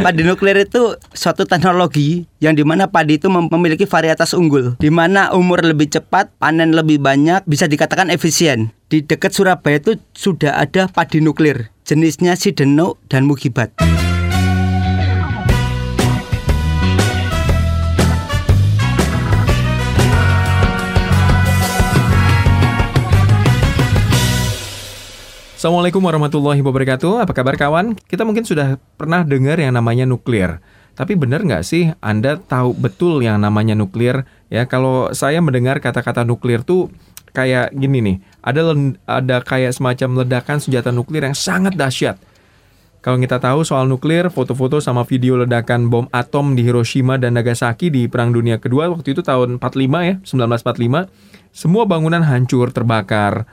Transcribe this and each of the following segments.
Padi nuklir itu suatu teknologi yang di mana padi itu mem- memiliki varietas unggul, di mana umur lebih cepat, panen lebih banyak, bisa dikatakan efisien. Di dekat Surabaya itu sudah ada padi nuklir, jenisnya Sideno dan Mugibat. Assalamualaikum warahmatullahi wabarakatuh. Apa kabar kawan? Kita mungkin sudah pernah dengar yang namanya nuklir. Tapi benar nggak sih Anda tahu betul yang namanya nuklir? Ya kalau saya mendengar kata-kata nuklir tuh kayak gini nih. Ada ada kayak semacam ledakan senjata nuklir yang sangat dahsyat. Kalau kita tahu soal nuklir, foto-foto sama video ledakan bom atom di Hiroshima dan Nagasaki di Perang Dunia Kedua waktu itu tahun 45 ya, 1945, semua bangunan hancur, terbakar,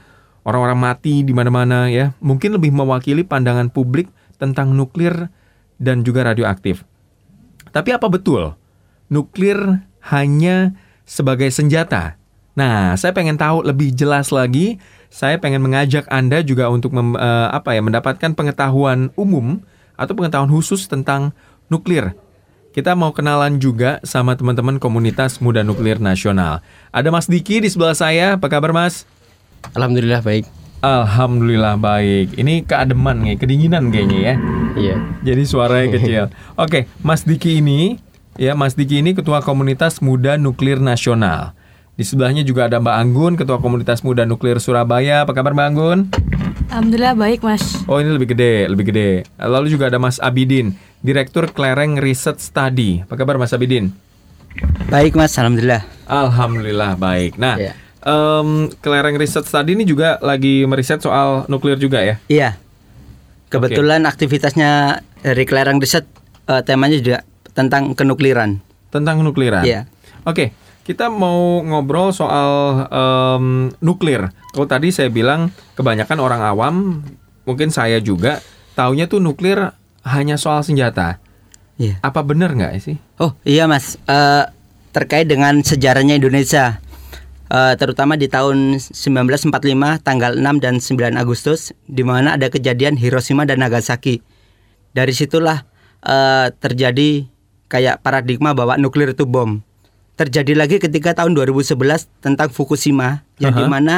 orang-orang mati di mana-mana ya. Mungkin lebih mewakili pandangan publik tentang nuklir dan juga radioaktif. Tapi apa betul nuklir hanya sebagai senjata? Nah, saya pengen tahu lebih jelas lagi. Saya pengen mengajak Anda juga untuk mem- eh, apa ya mendapatkan pengetahuan umum atau pengetahuan khusus tentang nuklir. Kita mau kenalan juga sama teman-teman komunitas muda nuklir nasional. Ada Mas Diki di sebelah saya. Apa kabar, Mas? Alhamdulillah baik. Alhamdulillah baik. Ini keademan nih, kedinginan kayaknya ya. Iya. Jadi suaranya kecil. Oke, Mas Diki ini ya Mas Diki ini ketua komunitas muda nuklir nasional. Di sebelahnya juga ada Mbak Anggun, ketua komunitas muda nuklir Surabaya. Apa kabar Mbak Anggun? Alhamdulillah baik mas. Oh ini lebih gede, lebih gede. Lalu juga ada Mas Abidin, direktur Klereng Research Study. Apa kabar Mas Abidin? Baik Mas, alhamdulillah. Alhamdulillah baik. Nah, Iya. Em, Klereng Research Study ini juga lagi meriset soal nuklir juga ya? Iya. Kebetulan aktivitasnya dari Klereng Riset eh, temanya juga tentang kenukliran. Tentang nukliran. Iya. Oke, kita mau ngobrol soal em, nuklir. Kalau tadi saya bilang kebanyakan orang awam, mungkin saya juga taunya tuh nuklir hanya soal senjata. Iya. Apa benar nggak sih? Oh iya mas, Eh, terkait dengan sejarahnya Indonesia, Eh, terutama di tahun 1945 tanggal 6 dan 9 Agustus, di mana ada kejadian Hiroshima dan Nagasaki. Dari situlah eh, terjadi kayak paradigma bahwa nuklir itu bom. Terjadi lagi ketika tahun 2011 tentang Fukushima, yang Aha. di mana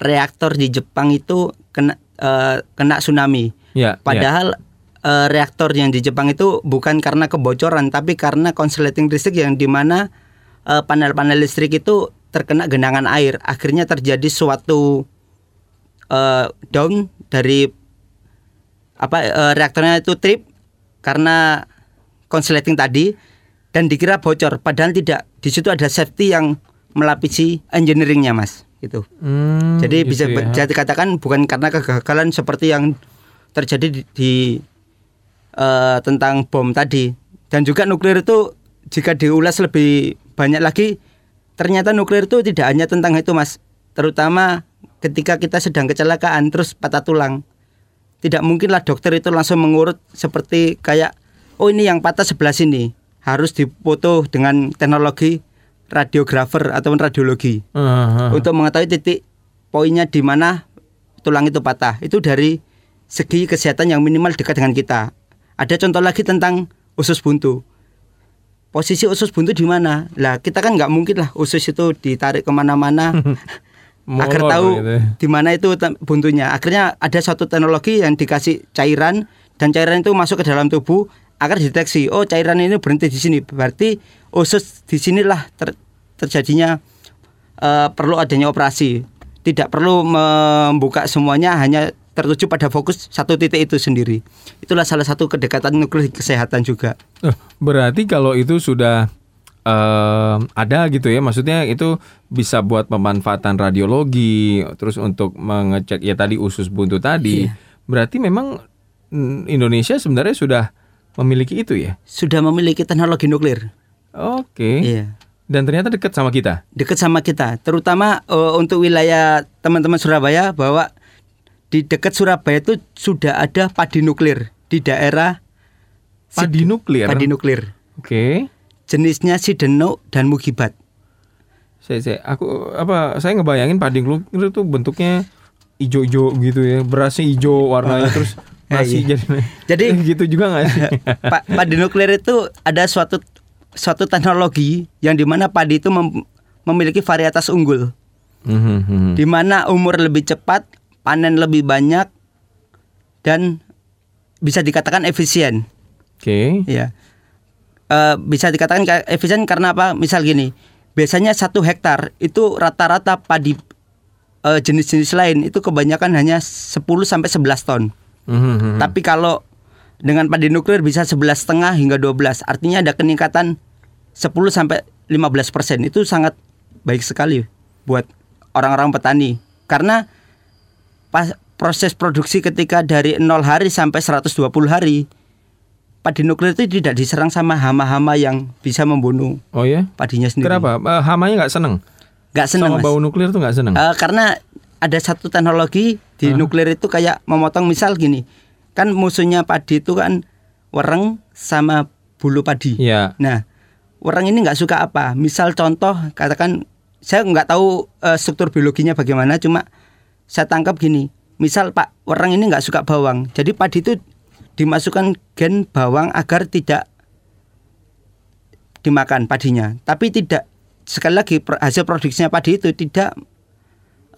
reaktor di Jepang itu kena eh, kena tsunami. Ya. Padahal eh, reaktor yang di Jepang itu bukan karena kebocoran, tapi karena konsleting listrik yang di mana panel-panel listrik itu terkena genangan air. Akhirnya terjadi suatu eh, down dari apa eh, reaktornya itu trip karena konsleting tadi dan dikira bocor. Padahal tidak. Di situ ada safety yang melapisi engineeringnya, mas. Gitu. Hmm, Jadi gitu bisa ya. bisa dikatakan bukan karena kegagalan seperti yang terjadi di, di, eh, tentang bom tadi. Dan juga nuklir itu jika diulas lebih banyak lagi, ternyata nuklir itu tidak hanya tentang itu, Mas. Terutama ketika kita sedang kecelakaan terus patah tulang. Tidak mungkinlah dokter itu langsung mengurut seperti kayak oh ini yang patah sebelah sini. Harus dipoto dengan teknologi radiografer ataupun radiologi Aha. untuk mengetahui titik poinnya di mana tulang itu patah. Itu dari segi kesehatan yang minimal dekat dengan kita. Ada contoh lagi tentang usus buntu. Posisi usus buntu di mana? Lah kita kan nggak mungkin lah usus itu ditarik ke mana-mana agar tahu gitu ya. di mana itu buntunya. Akhirnya ada suatu teknologi yang dikasih cairan dan cairan itu masuk ke dalam tubuh agar deteksi. Oh cairan ini berhenti di sini. Berarti usus di sinilah ter- terjadinya eh, perlu adanya operasi. Tidak perlu membuka semuanya hanya tertuju pada fokus satu titik itu sendiri. Itulah salah satu kedekatan nuklir kesehatan juga. Eh, berarti kalau itu sudah eh, ada gitu ya, maksudnya itu bisa buat pemanfaatan radiologi, terus untuk mengecek ya tadi usus buntu tadi. Iya. Berarti memang mm, Indonesia sebenarnya sudah memiliki itu ya. Sudah memiliki teknologi nuklir. Oke. Iya. Dan ternyata dekat sama kita. dekat sama kita, terutama eh, untuk wilayah teman-teman Surabaya bahwa di dekat Surabaya itu sudah ada padi nuklir di daerah Padi nuklir. padi nuklir. Oke. Jenisnya Sideno dan Mugibat. Saya, saya aku apa saya ngebayangin padi nuklir itu bentuknya ijo-ijo gitu ya. Berasnya hijau warnanya terus Eh, Masih iya. jadi Jadi gitu juga nggak sih? Pa- padi nuklir itu ada suatu suatu teknologi yang di mana padi itu mem- memiliki varietas unggul, Mhm, mhm. di mana umur lebih cepat, panen lebih banyak, dan bisa dikatakan efisien. Oke. Ya, Eh, bisa dikatakan efisien karena apa? Misal gini, biasanya satu hektar itu rata-rata padi eh, jenis-jenis lain itu kebanyakan hanya 10 sampai 11 ton. Mhm, mhm. Tapi kalau dengan padi nuklir bisa 11 setengah hingga 12, artinya ada peningkatan 10 sampai 15 persen. Itu sangat baik sekali buat orang-orang petani. Karena pas proses produksi ketika dari 0 hari sampai 120 hari, padi nuklir itu tidak diserang sama hama-hama yang bisa membunuh Oh ya? padinya sendiri. Kenapa? Eh, hamanya nggak seneng? Gak senang Sama Mas. bau nuklir tuh nggak seneng? Eh, karena ada satu teknologi di Hah? nuklir itu kayak memotong misal gini kan musuhnya padi itu kan wereng sama bulu padi Iya. nah wereng ini nggak suka apa misal contoh katakan saya nggak tahu eh, struktur biologinya bagaimana cuma saya tangkap gini misal pak wereng ini nggak suka bawang jadi padi itu dimasukkan gen bawang agar tidak dimakan padinya tapi tidak sekali lagi hasil produksinya padi itu tidak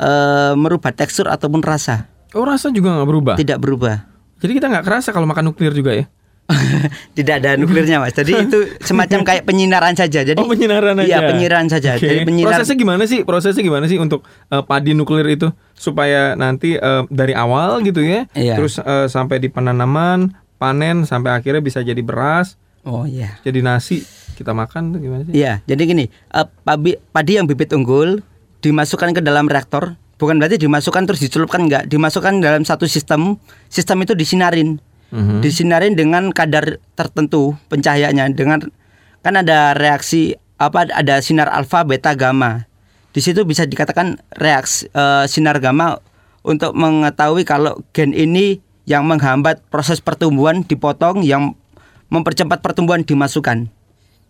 eh, merubah tekstur ataupun rasa Oh rasa juga nggak berubah? tidak berubah Jadi kita nggak kerasa kalau makan nuklir juga ya? tidak ada nuklirnya mas jadi itu semacam kayak penyinaran saja jadi oh penyinaran aja. iya penyinaran saja Oke. jadi penyinar Prosesnya gimana sih? Prosesnya gimana sih untuk eh, padi nuklir itu supaya nanti eh, dari awal gitu ya, Iya. terus eh, sampai di penanaman, panen sampai akhirnya bisa jadi beras, oh iya jadi nasi kita makan tuh gimana sih? Iya, jadi gini, eh, pabi, padi yang bibit unggul dimasukkan ke dalam reaktor, bukan berarti dimasukkan terus dicelupkan enggak, dimasukkan dalam satu sistem, sistem itu disinarin. Mhm. Disinarin dengan kadar tertentu pencahayaannya dengan kan ada reaksi apa ada sinar alfa, beta, gamma. Di situ bisa dikatakan reaksi eh, sinar gamma untuk mengetahui kalau gen ini yang menghambat proses pertumbuhan dipotong, yang mempercepat pertumbuhan dimasukkan.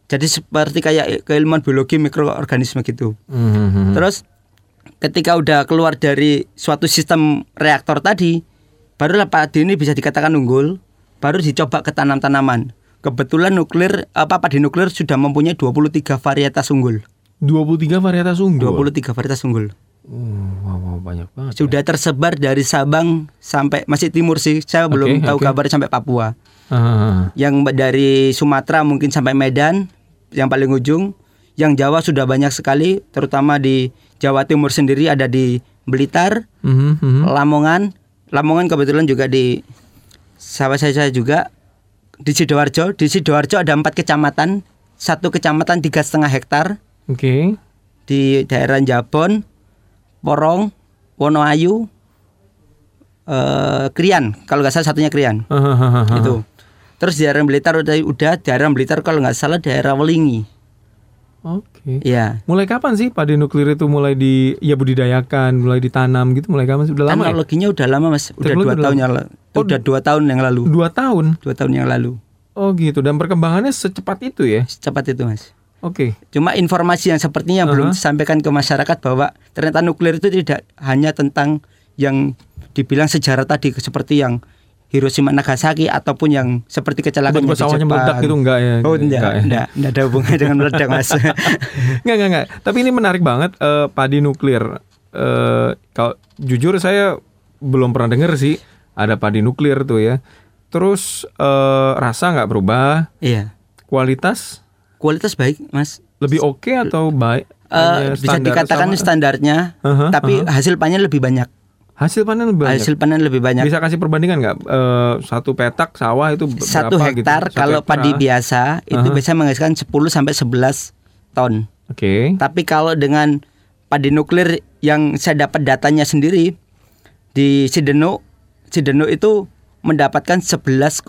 Jadi seperti kayak keilmuan biologi mikroorganisme gitu. Mhm. Terus ketika udah keluar dari suatu sistem reaktor tadi, barulah padi ini bisa dikatakan unggul, baru dicoba ke tanam-tanaman. Kebetulan nuklir apa padi nuklir sudah mempunyai 23 varietas unggul. 23 varietas unggul. 23 varietas unggul. Oh, wow, wow, banyak banget. ya. Sudah tersebar dari Sabang sampai masih timur sih. Saya belum Oke, tahu oke. kabar sampai Papua. Ah, Yang dari Sumatera mungkin sampai Medan yang paling ujung. Yang Jawa sudah banyak sekali, terutama di Jawa Timur sendiri ada di Blitar, mhm, mhm. Lamongan. Lamongan kebetulan juga di sawah saya juga di Sidoarjo. Di Sidoarjo ada empat kecamatan, satu kecamatan tiga setengah hektar Oke. di daerah Jabon, Porong, Wonoayu, eh, Krian. Kalau nggak salah satunya Krian. Itu. Terus di daerah Blitar udah, udah daerah Blitar kalau nggak salah daerah Welingi. Oke. Iya. Mulai kapan sih padi nuklir itu mulai di ya budidayakan, mulai ditanam gitu? Mulai kapan sih? Udah lama ya? Teknologinya udah lama mas, udah Teknologi dua udah tahun lama. yang lalu. Oh, udah dua tahun yang lalu. Dua tahun. Dua tahun yang lalu. Oh gitu. Dan perkembangannya secepat itu ya? Cepat itu mas. Oke. Cuma informasi yang sepertinya Aha. belum disampaikan ke masyarakat bahwa ternyata nuklir itu tidak hanya tentang yang dibilang sejarah tadi seperti yang Hiroshima Nagasaki ataupun yang seperti kecelakaan di Jepang. meledak gitu enggak ya? Oh enggak, Enggak enggak, ya? enggak, ada hubungannya dengan meledak mas. Enggak, enggak, enggak. Tapi ini menarik banget eh, padi nuklir. Eh, kalau jujur saya belum pernah denger sih ada padi nuklir tuh ya. Terus eh, rasa nggak berubah, iya, kualitas kualitas baik mas. lebih oke atau baik? Hanya bisa dikatakan sama? standarnya, Aha, tapi aha. hasil panen lebih banyak. Hasil panen lebih banyak. Hasil panen lebih banyak. Bisa kasih perbandingan nggak? Eh, satu petak sawah itu ber- Satu berapa hektar gitu? Satu kalau hektar, padi biasa itu Aha. bisa menghasilkan 10 sampai 11 ton. Oke. Tapi kalau dengan padi nuklir yang saya dapat datanya sendiri di Sideno, Sideno itu mendapatkan 11,5.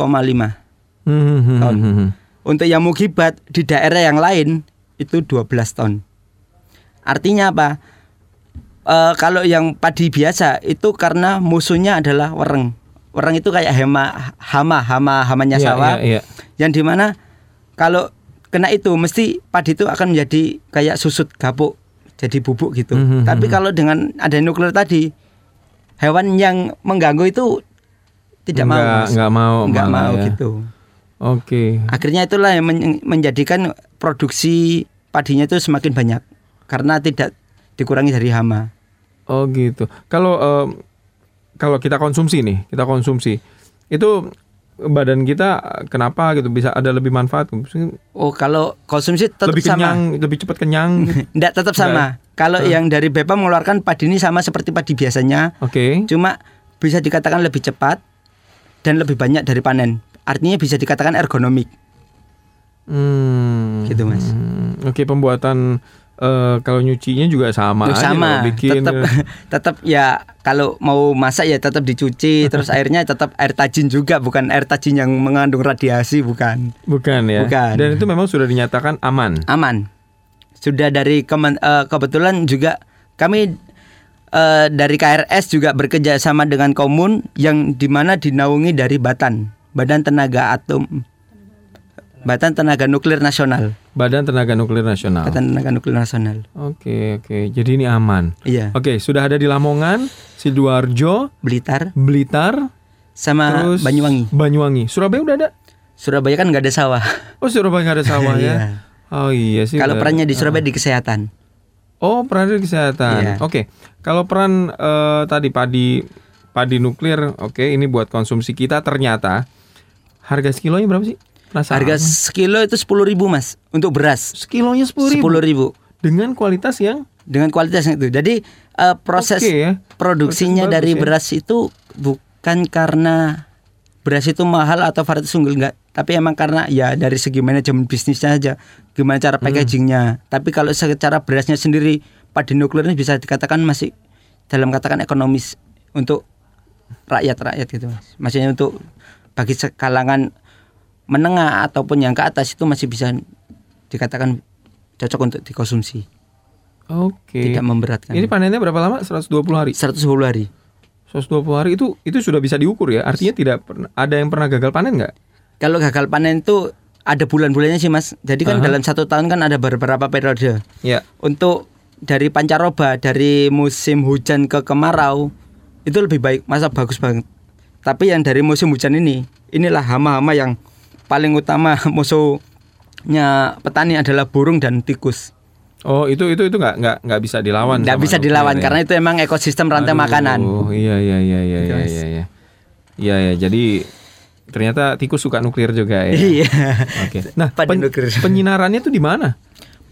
Hmm, hmm, hmm, Ton. hmm, hmm. Untuk yang mukibat di daerah yang lain itu 12 ton. Artinya apa? Eh, kalau yang padi biasa itu karena musuhnya adalah wereng. Wereng itu kayak hama hama hama hamanya Iya, sawah. iya, iya. Yang di mana kalau kena itu mesti padi itu akan menjadi kayak susut gapuk jadi bubuk gitu. Mhm, Tapi mhm. kalau dengan ada nuklir tadi hewan yang mengganggu itu tidak mau Nggak- Mas. nggak mau nggak malah mau ya. gitu Oke. akhirnya itulah yang men- menjadikan produksi padinya itu semakin banyak karena tidak dikurangi dari hama Oh gitu. Kalau em, kalau kita konsumsi nih, kita konsumsi itu badan kita kenapa gitu bisa ada lebih manfaat? oh kalau konsumsi tetap lebih sama kenyang, lebih cepat kenyang. Enggak tetap sama kalau Hmm. yang dari BEPA mengeluarkan padi ini sama seperti padi biasanya Oke. cuma bisa dikatakan lebih cepat dan lebih banyak dari panen artinya bisa dikatakan ergonomik Hmm. Gitu, Mas. Oke, pembuatan eh, kalau nyucinya juga sama aja sama bikin tetap eh, tetap ya kalau mau masak ya tetap dicuci terus airnya tetap air tajin juga bukan air tajin yang mengandung radiasi bukan bukan ya. Bukan. Dan itu memang sudah dinyatakan aman. aman sudah dari kemen- eh, kebetulan juga kami eh, dari KRS juga bekerja sama dengan komun yang di mana dinaungi dari Batan Badan Tenaga Atom Batan Tenaga Nuklir Nasional Badan Tenaga Nuklir Nasional. Batan Tenaga Nuklir Nasional Oke, oke. Jadi ini aman. iya Oke, sudah ada di Lamongan, Sidoarjo, Blitar Blitar, sama terus Banyuwangi Banyuwangi. Surabaya udah ada? Surabaya kan nggak ada sawah Oh, Surabaya nggak ada sawah ya. Iya. Oh iya sih. kalau perannya di Surabaya di kesehatan Oh, peran di kesehatan. Iya. Oke. Kalau peran eh, tadi padi padi nuklir, oke, ini buat konsumsi kita ternyata harga sekilonya berapa sih? Penasaran. harga sekilo itu sepuluh ribu mas untuk beras sekilonya sepuluh ribu. sepuluh ribu dengan kualitas yang dengan kualitas yang itu jadi eh, proses Oke ya. produksinya Proses dari ya. beras itu bukan karena beras itu mahal atau varietas unggul enggak tapi emang karena ya dari segi manajemen bisnisnya aja gimana Hmm. cara packagingnya tapi kalau secara berasnya sendiri padi nuklir ini bisa dikatakan masih dalam katakan ekonomis untuk rakyat rakyat gitu mas maksudnya untuk bagi sekalangan menengah ataupun yang ke atas itu masih bisa dikatakan cocok untuk dikonsumsi Oke. tidak memberatkan Ini panennya berapa lama? 120 hari. 110 hari 120 hari itu itu sudah bisa diukur ya. Artinya tidak pernah ada yang pernah gagal panen nggak? Kalau gagal panen itu ada bulan-bulannya sih mas. Jadi kan Aha. dalam satu tahun kan ada beberapa periode. Ya. Untuk dari pancaroba dari musim hujan ke kemarau itu lebih baik, masa bagus banget. Tapi yang dari musim hujan ini, inilah hama-hama yang paling utama musuhnya petani adalah burung dan tikus. Oh itu itu itu nggak nggak nggak bisa dilawan. Sama bisa dilawan ya? karena itu emang ekosistem rantai Aduh, makanan. iya iya iya iya iya Mas. iya iya. Iya ya, jadi ternyata tikus suka nuklir juga ya. Iya. Oke. Nah, Pada pen- nuklir. penyinarannya tuh di mana?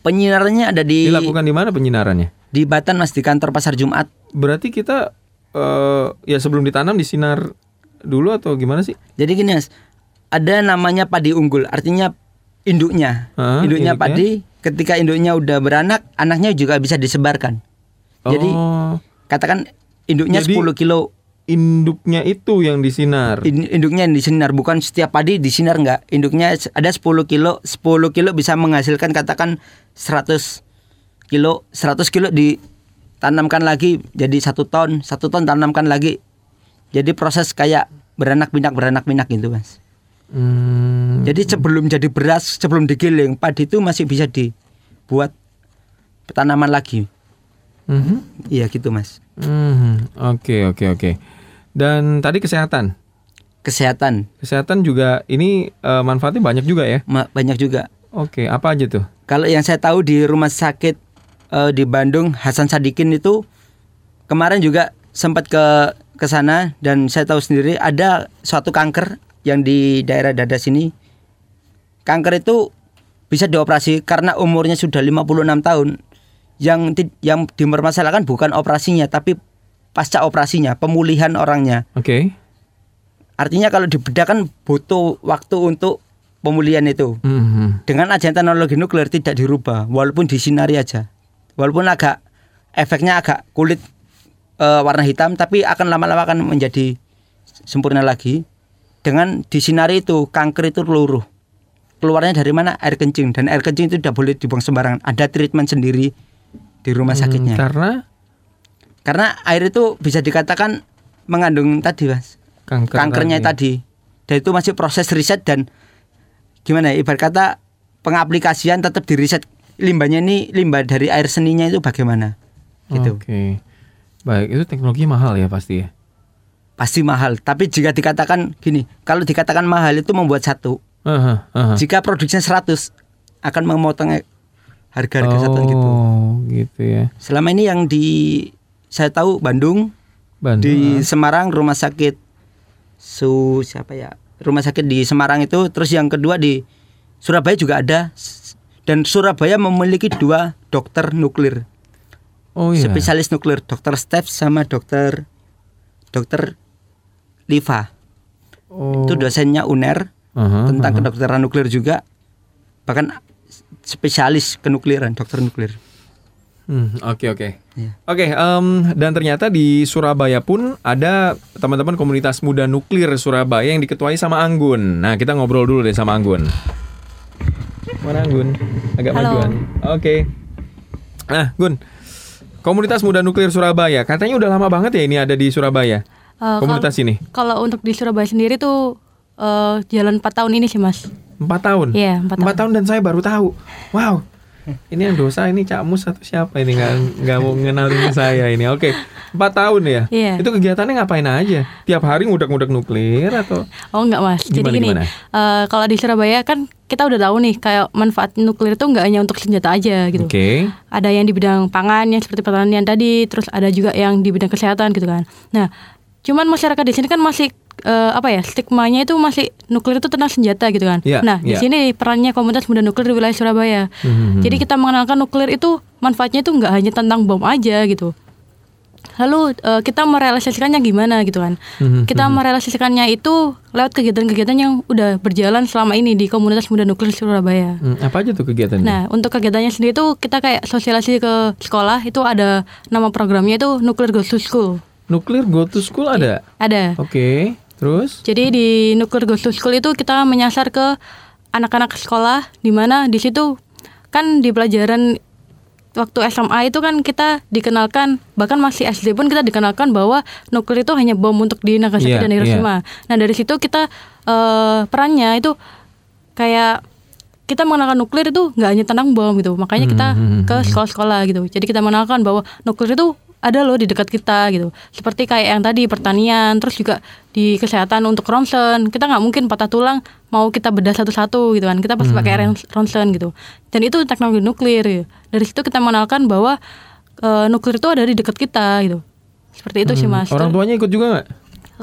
Penyinarannya ada di Dilakukan di mana penyinarannya? di Batan mas di kantor pasar Jumat. Berarti kita eh ya sebelum ditanam disinar dulu atau gimana sih? Jadi gini mas, ada namanya padi unggul, artinya induknya. Hah, induknya induknya? padi, ketika induknya udah beranak, anaknya juga bisa disebarkan. Jadi oh, katakan induknya Jadi- 10 kilo, induknya itu yang disinar. in- induknya yang disinar, bukan setiap padi disinar enggak. Induknya ada 10 kilo, 10 kilo bisa menghasilkan katakan 100 kilo, 100 kilo ditanamkan lagi jadi satu ton, satu ton tanamkan lagi. Jadi proses kayak beranak pinak beranak pinak gitu mas. Hmm, Jadi sebelum jadi beras, sebelum digiling, padi itu masih bisa dibuat tanaman lagi. mhm, Iya gitu mas. mhm. Oke oke oke. Dan tadi kesehatan. Kesehatan Kesehatan juga ini eh, manfaatnya banyak juga ya. ma- banyak juga. Oke, apa aja tuh? Kalau yang saya tahu di rumah sakit eh, di Bandung Hasan Sadikin itu kemarin juga sempat ke ke sana dan saya tahu sendiri ada suatu kanker yang di daerah dada sini. Kanker itu bisa dioperasi karena umurnya sudah 56 tahun. Yang ti- yang dipermasalahkan bukan operasinya tapi pasca operasinya, pemulihan orangnya. Oke. Artinya kalau dibedakan butuh waktu untuk pemulihan itu. Mhm. Dengan ajaran teknologi nuklir tidak dirubah walaupun disinari aja. Walaupun agak efeknya agak kulit eh, warna hitam tapi akan lama-lama akan menjadi sempurna lagi. Dengan disinari itu kanker itu luruh. Keluarnya dari mana? Air kencing dan air kencing itu tidak boleh dibuang sembarangan. Ada treatment sendiri di rumah sakitnya. Hmm, karena Karena air itu bisa dikatakan mengandung tadi, Mas. kanker kankernya tadi. Dan itu masih proses riset dan gimana ya, ibarat kata pengaplikasian tetap diriset limbahnya ini limbah dari air seninya itu bagaimana gitu. Oke. Baik, itu teknologi mahal ya pasti ya. Pasti mahal. Tapi jika dikatakan gini, kalau dikatakan mahal itu membuat satu. Aha, aha. Jika produksinya 100 akan memotong harga-harga satu gitu. Oh, gitu ya. Selama ini yang di saya tahu Bandung, Bandung. di Semarang rumah sakit Su siapa ya? Rumah sakit di Semarang itu terus yang kedua di Surabaya juga ada dan Surabaya memiliki dua dokter nuklir oh iya. spesialis nuklir dokter Steph sama dokter dokter Liva Oh. itu dosennya UNER Aha, tentang aha. kedokteran nuklir juga bahkan spesialis kenukliran dokter nuklir Hmm, Oke oke. Iya. Oke, em, dan ternyata di Surabaya pun ada teman-teman komunitas muda nuklir Surabaya yang diketuai sama Anggun. Nah, kita ngobrol dulu deh sama Anggun. Mana Anggun? Agak Halo. majuan. Oke. Nah, Gun. Komunitas muda nuklir Surabaya, katanya udah lama banget ya ini ada di Surabaya. Eh, Komunitas kalau- ini. Kalau untuk di Surabaya sendiri tuh eh, jalan 4 tahun ini sih mas. Empat tahun. Iya, empat Empat tahun dan saya baru tahu. Wow. Ini yang dosa ini Cak Mus atau siapa ini nggak nggak mau ngenalin saya ini. Oke, empat tahun ya. Iya. Itu kegiatannya ngapain aja? Tiap hari ngudak-ngudak nuklir atau? Oh enggak mas. Gimana, Jadi gini, gimana? eh, kalau di Surabaya kan kita udah tahu nih kayak manfaat nuklir itu nggak hanya untuk senjata aja gitu. Oke. Ada yang di bidang pangan yang seperti pertanian tadi, terus ada juga yang di bidang kesehatan gitu kan. Nah, cuman masyarakat di sini kan masih eh, apa ya stigmanya itu masih nuklir itu tentang senjata gitu kan. Iya, nah iya. di sini perannya komunitas muda nuklir di wilayah Surabaya. Mhm. Jadi kita mengenalkan nuklir itu manfaatnya itu nggak hanya tentang bom aja gitu. Lalu eh, kita merealisasikannya gimana gitu kan? Mhm, Kita merealisasikannya itu lewat kegiatan-kegiatan yang udah berjalan selama ini di komunitas muda nuklir Surabaya. Hmm, apa aja tuh kegiatannya? Nah, untuk kegiatannya sendiri itu kita kayak sosialisasi ke sekolah itu ada nama programnya itu Goes to School. Nuklir go to school ada? Ada. Oke. Terus? Jadi di Nuclear Goes to School itu kita menyasar ke anak-anak sekolah di mana di situ kan di pelajaran waktu SMA itu kan kita dikenalkan bahkan masih SD pun kita dikenalkan bahwa nuklir itu hanya bom untuk di Nagasaki Iya, dan Hiroshima. Nah dari situ kita eh, perannya itu kayak kita mengenalkan nuklir itu nggak hanya tentang bom gitu. Makanya kita Hmm, hmm, ke sekolah-sekolah gitu. Jadi kita mengenalkan bahwa nuklir itu ada loh di dekat kita gitu. Seperti kayak yang tadi pertanian, terus juga di kesehatan untuk ronsen. Kita nggak mungkin patah tulang mau kita bedah satu-satu gitu kan. Kita pasti pakai ron- ronsen gitu. Dan itu teknologi nuklir. Gitu. Dari situ kita mengenalkan bahwa eh, nuklir itu ada di dekat kita gitu. Seperti itu sih mas. Hmm, Orang tuanya ikut juga nggak?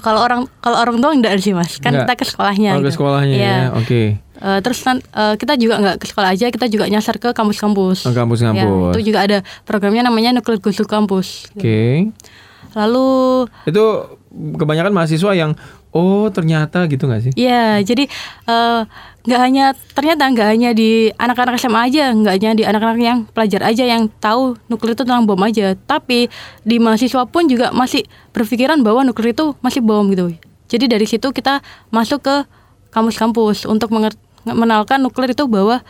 Kalau orang kalau orang tua enggak sih mas, kan Nggak. kita ke sekolahnya. Oh, ke gitu. sekolahnya Iya. ya. Oke. Eh, terus eh, kita juga nggak ke sekolah aja, kita juga nyasar ke kampus-kampus. Oh, kampus-kampus. Ya, itu juga ada programnya namanya Nuclear Goes to Campus. Oke. Lalu Itu kebanyakan mahasiswa yang oh ternyata gitu nggak sih? ya jadi eh, nggak hanya ternyata nggak hanya di anak-anak SMA aja, nggak hanya di anak-anak yang pelajar aja yang tahu nuklir itu tentang bom aja, tapi di mahasiswa pun juga masih berpikiran bahwa nuklir itu masih bom gitu. Jadi dari situ kita masuk ke kampus-kampus untuk mengenalkan nuklir itu bahwa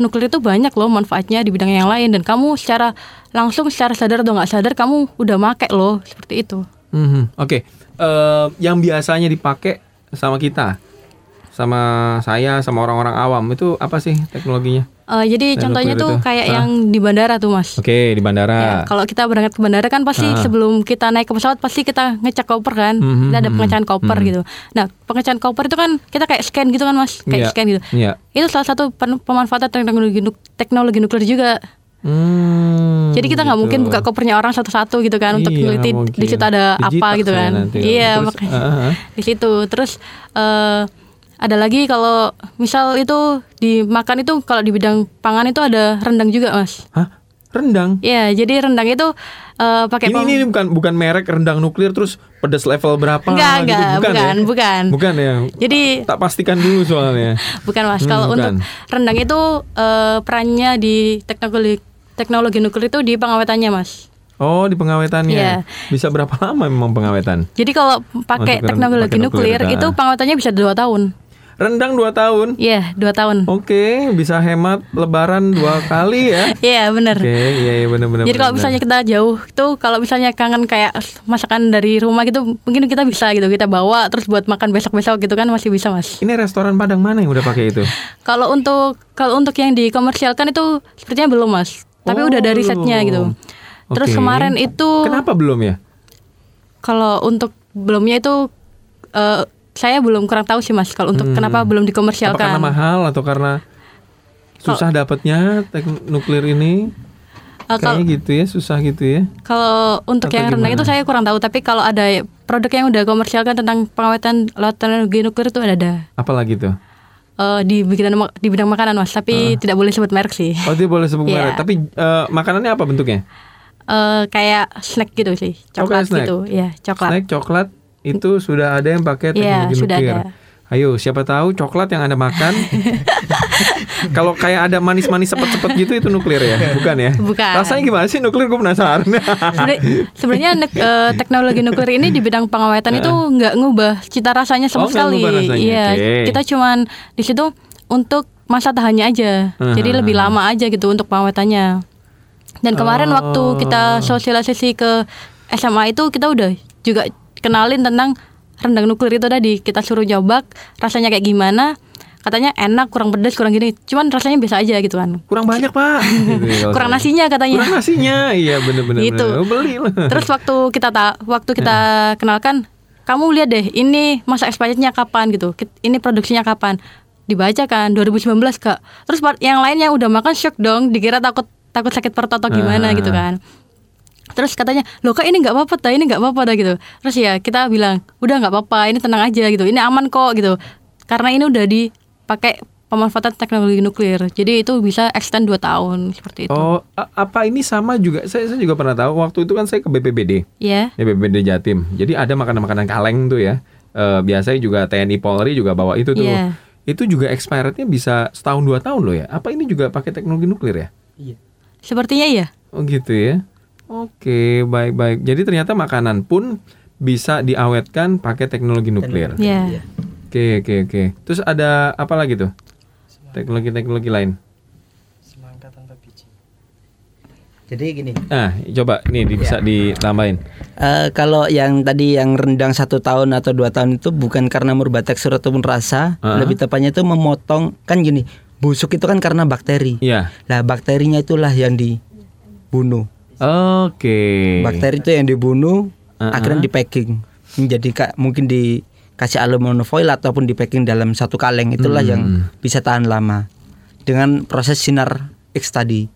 nuklir itu banyak loh manfaatnya di bidang yang lain dan kamu secara langsung secara sadar atau nggak sadar kamu udah make loh seperti itu. Mhm, Oke, Eh, yang biasanya dipakai sama kita, sama saya, sama orang-orang awam itu apa sih teknologinya? Eh, jadi Dan contohnya tuh itu? kayak Ah. yang di bandara tuh mas. Oke, di Ya, bandara. kalau kita berangkat ke bandara kan pasti Ah. sebelum kita naik ke pesawat pasti kita ngecek koper kan, Mhm, kita ada mhm, pengecahan koper mhm. gitu. Nah pengecahan koper itu kan kita kayak scan gitu kan mas, kayak scan gitu. Iya. Itu salah satu pemanfaatan teknologi nuk- teknologi nuklir juga. Hmm, Jadi kita nggak gitu. mungkin buka kopernya orang satu-satu gitu kan untuk Iya, meneliti nggak di situ ada apa Dijitak gitu kan. nanti. Iya Terus, makanya ah, ah. di situ. Terus eh, ada lagi kalau misal itu dimakan itu kalau di bidang pangan itu ada rendang juga mas. Hah? Rendang? Iya, jadi rendang itu eh, pakai Ini, pem- ini bukan bukan merek rendang nuklir terus pedas level berapa Enggak, gitu. enggak, bukan, bukan, ya? bukan. Bukan ya. Jadi Tak pastikan dulu soalnya. bukan mas. Hmm, Kalau bukan. untuk rendang itu eh, perannya di teknologi teknologi nuklir itu di pengawetannya mas. Oh, di pengawetannya. Iya. Bisa berapa lama memang pengawetan? Jadi kalau pakai Untuk teknologi pakai nuklir, nuklir, itu ah. pengawetannya bisa dua tahun. Rendang 2 tahun. Iya, dua tahun. Oke, bisa hemat lebaran dua kali ya. Iya benar. Oke, iya iya benar-benar. Jadi kalau misalnya kita jauh tuh kalau misalnya kangen kayak masakan dari rumah gitu mungkin kita bisa gitu kita bawa terus buat makan besok-besok gitu kan masih bisa mas. ini restoran Padang mana yang udah pakai itu? Kalau untuk kalau untuk yang dikomersialkan itu sepertinya belum mas. Tapi Oh, udah ada risetnya belum. gitu. Terus Oke. kemarin itu Kenapa belum ya? kalau untuk belumnya itu eh, saya belum kurang tahu sih mas kalau untuk Hmm. kenapa belum Apa dikomersialkan. karena mahal atau karena susah dapatnya tek- nuklir ini? Kalau Kayaknya gitu ya, susah gitu ya. kalau untuk Atau yang gimana? itu saya kurang tahu tapi kalau ada produk yang udah komersialkan tentang pengawetan lewat teknologi nuklir itu ada ada Apalagi tuh? Eh, di bidang di bidang makanan mas tapi tidak boleh sebut merek sih. Oh dia boleh sebut Iya. merek, tapi eh, makanannya apa bentuknya? Eh, kayak snack gitu sih Oh, coklat snack. gitu ya coklat. Snack coklat itu sudah ada yang pakai Iya, teknologi sudah nuklir. ada. Ayo, siapa tahu coklat yang anda makan, kalau kayak ada manis-manis sepet-sepet gitu itu nuklir ya, bukan ya? Bukan. Rasanya gimana sih nuklir? Gue penasaran. Sebenarnya- eh, teknologi nuklir ini di bidang pengawetan itu nggak ngubah cita rasanya Oh, sama nggak sekali. Iya, oke. kita cuman di situ untuk masa tahannya aja. Jadi Uh-huh. lebih lama aja gitu untuk pengawetannya. Dan kemarin Oh. waktu kita sosialisasi ke SMA itu kita udah juga kenalin tentang rendang nuklir itu tadi. Kita suruh nyoba rasanya kayak gimana. Katanya enak, kurang pedas, kurang gini. Cuman rasanya biasa aja gitu kan. Kurang banyak pak. Gitu ya, Kurang nasinya katanya. Kurang nasinya, iya bener-bener. Gitu. bener. Oh, beli lah. Terus waktu kita ta waktu kita kenalkan, kamu lihat deh ini masa expirednya kapan gitu. Ini produksinya kapan? Dibaca kan 2019 kak. Terus yang lainnya udah makan shock dong. Dikira takut takut sakit perut atau gimana Ah. gitu kan. Terus katanya, loh kak ini nggak apa-apa dah, ini nggak apa-apa dah gitu. Terus ya kita bilang, udah nggak apa-apa, ini tenang aja gitu, ini aman kok gitu. Karena ini udah dipakai pemanfaatan teknologi nuklir, jadi itu bisa extend 2 tahun seperti itu. Oh, apa ini sama juga? Saya, saya juga pernah tahu. Waktu itu kan saya ke BPBD, Ya, ya BPBD Jatim. Jadi ada makanan-makanan kaleng tuh ya. Eh, biasanya juga TNI Polri juga bawa itu tuh. Iya. Itu juga expirednya bisa setahun dua tahun loh ya. Apa ini juga pakai teknologi nuklir ya? Iya. sepertinya iya. Oh gitu ya. Oke, baik-baik. Jadi ternyata makanan pun bisa diawetkan pakai teknologi nuklir. Iya. Oke, oke, oke. Terus ada apa lagi tuh? Teknologi-teknologi lain. Semangka tanpa biji. Jadi gini, Ah, coba nih di- bisa ditambahin. eh, kalau yang tadi yang rendang satu tahun atau dua tahun itu bukan karena merubah tekstur ataupun rasa, Ah. lebih tepatnya itu memotong kan gini, busuk itu kan karena bakteri. Iya. Lah bakterinya itulah yang dibunuh. Oke. Bakteri itu yang dibunuh, Ah, akhirnya di packing menjadi mungkin dikasih aluminium foil ataupun di packing dalam satu kaleng itulah Hmm. yang bisa tahan lama dengan proses sinar X tadi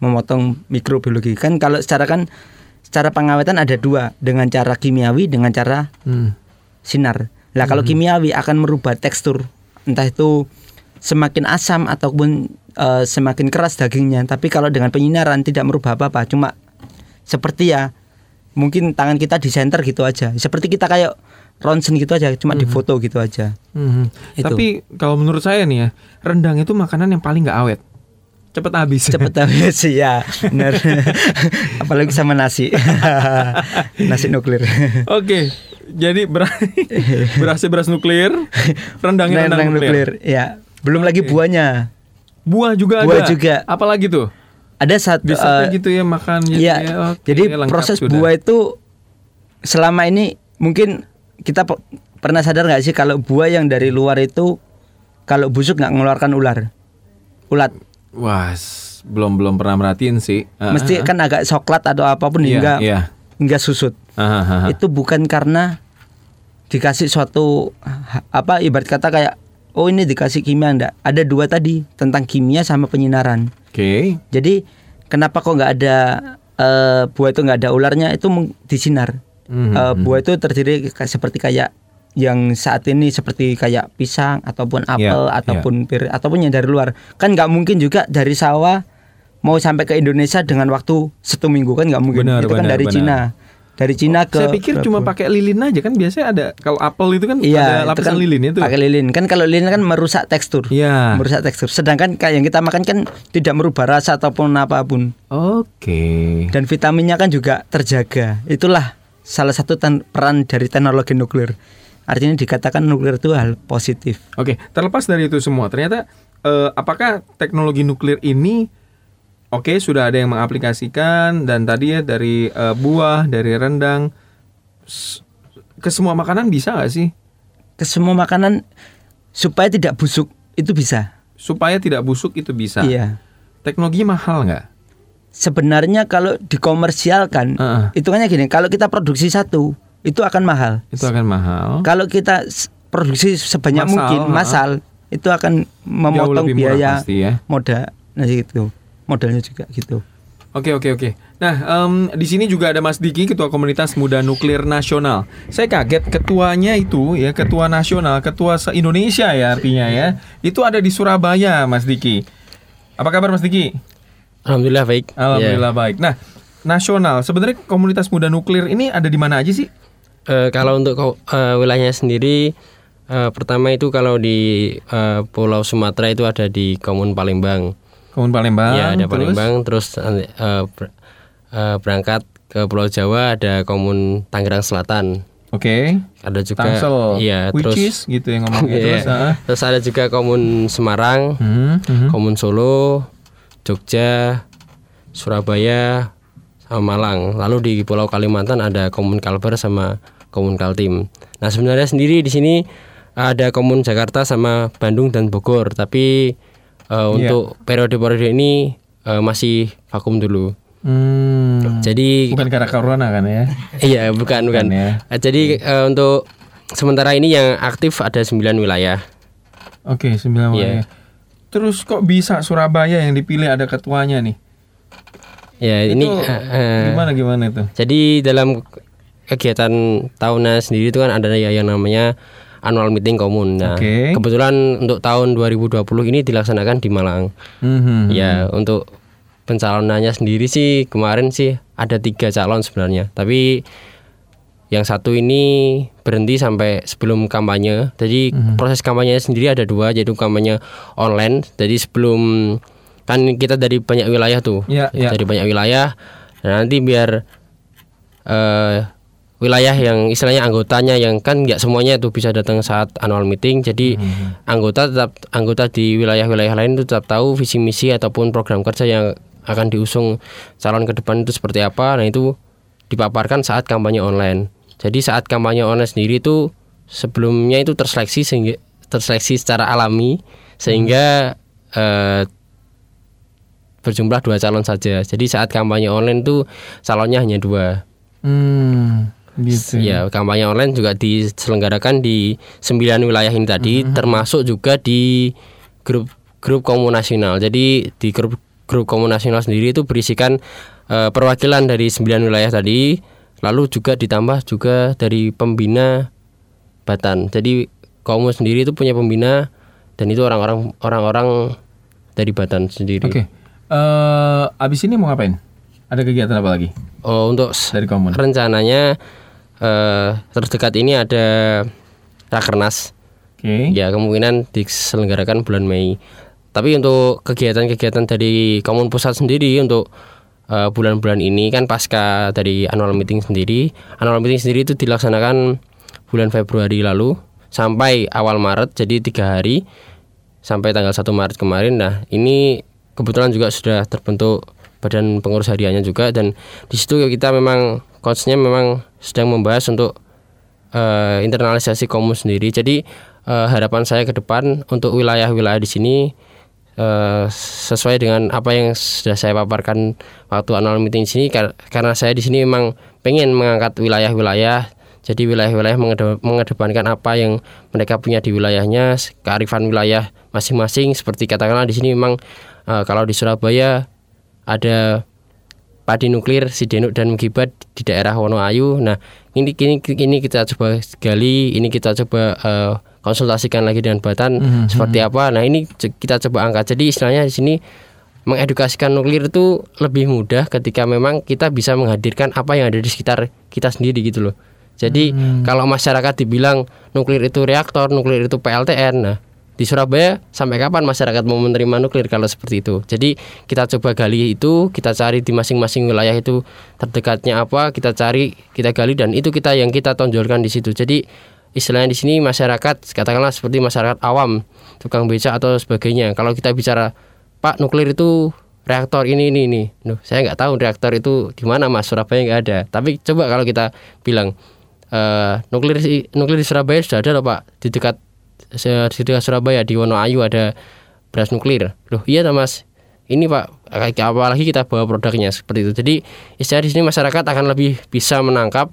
memotong mikrobiologi kan kalau secara kan secara pengawetan ada dua dengan cara kimiawi dengan cara Hmm. sinar. Lah kalau kimiawi akan merubah tekstur entah itu semakin asam ataupun eh, semakin keras dagingnya. Tapi kalau dengan penyinaran tidak merubah apa-apa, cuma seperti ya mungkin tangan kita di center gitu aja. Seperti kita kayak ronsen gitu aja, cuma difoto gitu aja. Mhm. Itu. Tapi kalau menurut saya nih ya, rendang itu makanan yang paling nggak awet. Cepet habis. Cepet habis sih ya, bener. Apalagi sama nasi, nasi nuklir. Oke. Jadi beras berasnya beras nuklir, rendangnya rendang, Rendang nuklir. ya. Belum lagi buahnya. Buah juga Buah ada. juga. Apalagi tuh? Ada satu Dessertnya eh, gitu ya makan gitu Iya. ya. Oke, jadi proses sudah. buah itu selama ini mungkin kita pe- pernah sadar nggak sih kalau buah yang dari luar itu kalau busuk nggak mengeluarkan ular, ulat, Wah, s- belum belum pernah merhatiin sih. Mesti kan agak coklat atau apa pun Iya, hingga iya. hingga susut. ah. Itu bukan karena dikasih suatu apa ibarat kata kayak oh ini dikasih kimia enggak. Ada dua tadi tentang kimia sama penyinaran. Oke. Jadi kenapa kok nggak ada eh, buah itu nggak ada ularnya itu disinar. Mhm. Eh, buah itu terdiri seperti kayak yang saat ini seperti kayak pisang ataupun apel Iya, ataupun pir ataupun yang dari luar kan nggak mungkin juga dari sawah mau sampai ke Indonesia dengan waktu satu minggu kan nggak mungkin Benar, itu kan benar, dari benar. Cina dari Cina ke Saya pikir cuma pakai lilin aja kan biasanya ada kalau apel itu kan Iya, ada lapisan kan lilin itu. Pakai lilin. Kan kalau lilin kan merusak tekstur. Iya. Merusak tekstur. Sedangkan kayak yang kita makan kan tidak merubah rasa ataupun apa pun. Oke. Dan vitaminnya kan juga terjaga. Itulah salah satu peran dari teknologi nuklir. Artinya dikatakan nuklir itu hal positif. Oke, terlepas dari itu semua, ternyata eh, apakah teknologi nuklir ini oke sudah ada yang mengaplikasikan dan tadi ya dari eh, buah, dari rendang ke semua makanan bisa nggak sih Ke semua makanan supaya tidak busuk itu bisa. supaya tidak busuk itu bisa? Iya. Teknologi mahal nggak? Sebenarnya kalau dikomersialkan, Heeh. hitungannya gini, kalau kita produksi satu, itu akan mahal. Itu akan mahal. Kalau kita produksi sebanyak Massal, mungkin ha. massal itu akan memotong biaya pasti ya. modal. Nah itu modalnya juga gitu. Oke oke oke. Nah em, di sini juga ada Mas Diki Ketua Komunitas Muda Nuklir Nasional. Saya kaget ketuanya itu ya Ketua Nasional, Ketua se Indonesia ya artinya ya. Itu ada di Surabaya Mas Diki. Apa kabar Mas Diki? Alhamdulillah baik. Alhamdulillah baik. Nah nasional sebenarnya komunitas muda nuklir ini ada di mana aja sih? Eh, kalau untuk eh, wilayahnya sendiri, eh, pertama itu kalau di eh, Pulau Sumatera itu ada di Komun Palembang. Komun Palembang. ya ada terus? Palembang. Terus eh, ber- eh, berangkat ke Pulau Jawa ada Komun Tangerang Selatan. Oke. Ada juga. Tangsel. Iya. Which terus. is gitu yang ngomong Iya. terus. Terus ada juga Komun Semarang, Hmm, hmm. Komun Solo, Jogja, Surabaya, sama Malang. Lalu di Pulau Kalimantan ada Komun Kalbar sama Komun Kaltim. Nah sebenarnya sendiri di sini ada Komun Jakarta sama Bandung dan Bogor. Tapi eh, untuk periode-periode ini eh, masih vakum dulu. Hmm. Jadi Bukan karena corona kan ya? iya bukan bukan. Bukan ya. Eh, Jadi eh, untuk sementara ini yang aktif ada 9 wilayah. Oke, sembilan Iya. wilayah. Terus kok bisa Surabaya yang dipilih ada ketuanya nih? Ya ini Itu eh, eh, gimana gimana itu? Jadi dalam kegiatan tahunan sendiri itu kan ada ya yang namanya annual meeting komun. Nah, Oke. kebetulan untuk tahun 2020 ini dilaksanakan di Malang. Mhm. Ya, untuk pencalonannya sendiri sih kemarin sih ada tiga calon sebenarnya. Tapi yang satu ini berhenti sampai sebelum kampanye. Jadi Mhm. proses kampanye sendiri ada dua, yaitu kampanye online. Jadi sebelum kan kita dari banyak wilayah tuh, Iya, iya. dari banyak wilayah. Nah, nanti biar eh, wilayah yang istilahnya anggotanya yang kan nggak semuanya itu bisa datang saat annual meeting. Jadi Mhm. anggota tetap anggota di wilayah-wilayah lain itu tetap tahu visi misi ataupun program kerja yang akan diusung calon ke depan itu seperti apa. Nah itu dipaparkan saat kampanye online. Jadi saat kampanye online sendiri itu sebelumnya itu terseleksi sehingga terseleksi secara alami sehingga eh, berjumlah dua calon saja. Jadi saat kampanye online itu calonnya hanya dua. Hmm, gitu. Ya, kampanye online juga diselenggarakan di sembilan wilayah ini tadi, Mm-hmm. termasuk juga di grup grup komun nasional. Jadi di grup grup komun nasional sendiri itu berisikan eh, perwakilan dari sembilan wilayah tadi, lalu juga ditambah juga dari pembina Batan. Jadi komun sendiri itu punya pembina dan itu orang-orang orang-orang dari Batan sendiri. Oke. Eh, abis ini mau ngapain? Ada kegiatan apa lagi Oh, untuk dari komun? rencananya eh, terdekat ini ada Rakernas. Oke. Ya kemungkinan diselenggarakan bulan Mei. Tapi untuk kegiatan-kegiatan dari Komun Pusat sendiri untuk eh, bulan-bulan ini kan pasca dari annual meeting sendiri. Annual meeting sendiri itu dilaksanakan bulan Februari lalu sampai awal Maret, jadi tiga hari sampai tanggal 1 Maret kemarin. Nah ini kebetulan juga sudah terbentuk badan pengurus hariannya juga dan di situ kita memang coachnya memang sedang membahas untuk eh, internalisasi komun sendiri. Jadi eh, harapan saya ke depan untuk wilayah-wilayah di sini eh, sesuai dengan apa yang sudah saya paparkan waktu annual meeting di sini kar- karena saya di sini memang pengen mengangkat wilayah-wilayah. Jadi wilayah-wilayah mengede- mengedepankan apa yang mereka punya di wilayahnya, kearifan wilayah masing-masing. Seperti katakanlah di sini memang eh, kalau di Surabaya ada padi nuklir Sidenuk dan Mugibat di daerah Wonoayu. Nah, ini kini ini kita coba gali, ini kita coba eh, konsultasikan lagi dengan Batan Mhm. seperti apa. Nah, ini kita coba angkat. Jadi istilahnya di sini mengedukasikan nuklir itu lebih mudah ketika memang kita bisa menghadirkan apa yang ada di sekitar kita sendiri gitu loh. Jadi kalau masyarakat dibilang nuklir itu reaktor, nuklir itu PLTN, nah di Surabaya sampai kapan masyarakat mau menerima nuklir kalau seperti itu? Jadi kita coba gali itu, kita cari di masing-masing wilayah itu terdekatnya apa, kita cari, kita gali dan itu kita yang kita tonjolkan di situ. Jadi istilahnya di sini masyarakat katakanlah seperti masyarakat awam, tukang beca atau sebagainya. Kalau kita bicara Pak nuklir itu reaktor ini ini ini, Duh, saya nggak tahu reaktor itu di mana mas Surabaya nggak ada. Tapi coba kalau kita bilang eh, nuklir nuklir di Surabaya sudah ada loh pak di dekat di dekat Surabaya di Wonoayu ada beras nuklir. Loh iya mas. Ini pak apalagi kita bawa produknya seperti itu. Jadi istilah di sini masyarakat akan lebih bisa menangkap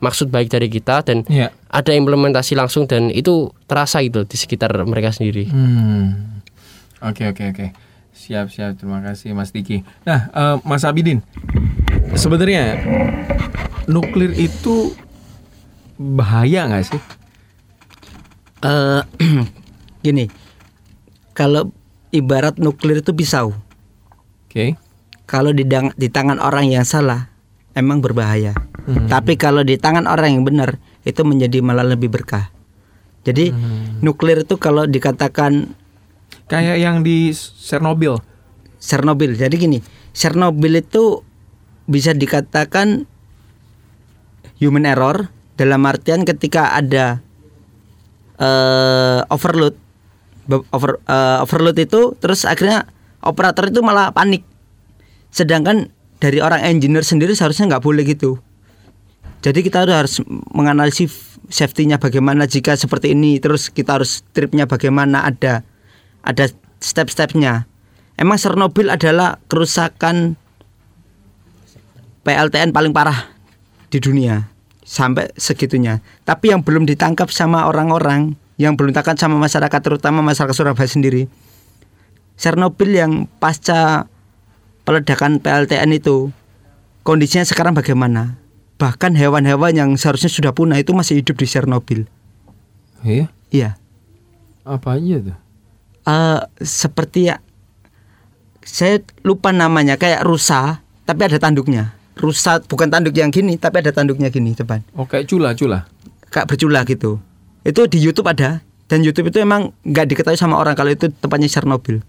maksud baik dari kita dan Iya. ada implementasi langsung dan itu terasa gitu di sekitar mereka sendiri. Hmm. Oke oke oke. Siap siap. Terima kasih Mas Diki. Nah, eh, Mas Abidin, sebenarnya nuklir itu bahaya nggak sih? Eh, gini, kalau ibarat nuklir itu pisau, Oke. kalau di, dang- di tangan orang yang salah, emang berbahaya. Hmm. Tapi kalau di tangan orang yang benar, itu menjadi malah lebih berkah. Jadi Hmm. nuklir itu kalau dikatakan Kayak yang di Chernobyl. Chernobyl, jadi gini, Chernobyl itu bisa dikatakan human error dalam artian ketika ada eh, overload, over, eh, overload itu, terus akhirnya operator itu malah panik. Sedangkan dari orang engineer sendiri seharusnya nggak boleh gitu. Jadi kita harus menganalisis safety-nya bagaimana jika seperti ini, terus kita harus tripnya bagaimana ada ada step-stepnya. Emang Chernobyl adalah kerusakan PLTN paling parah di dunia sampai segitunya. Tapi yang belum ditangkap sama orang-orang, yang belum ditangkap sama masyarakat terutama masyarakat Surabaya sendiri. Chernobyl yang pasca peledakan PLTN itu kondisinya sekarang bagaimana? Bahkan hewan-hewan yang seharusnya sudah punah itu masih hidup di Chernobyl. Iya. Iya. Apa aja tuh? eh seperti ya saya lupa namanya kayak rusa tapi ada tanduknya rusa bukan tanduk yang gini tapi ada tanduknya gini depan Oh kayak cula cula. kayak bercula gitu itu di YouTube ada dan YouTube itu emang nggak diketahui sama orang kalau itu tempatnya Chernobyl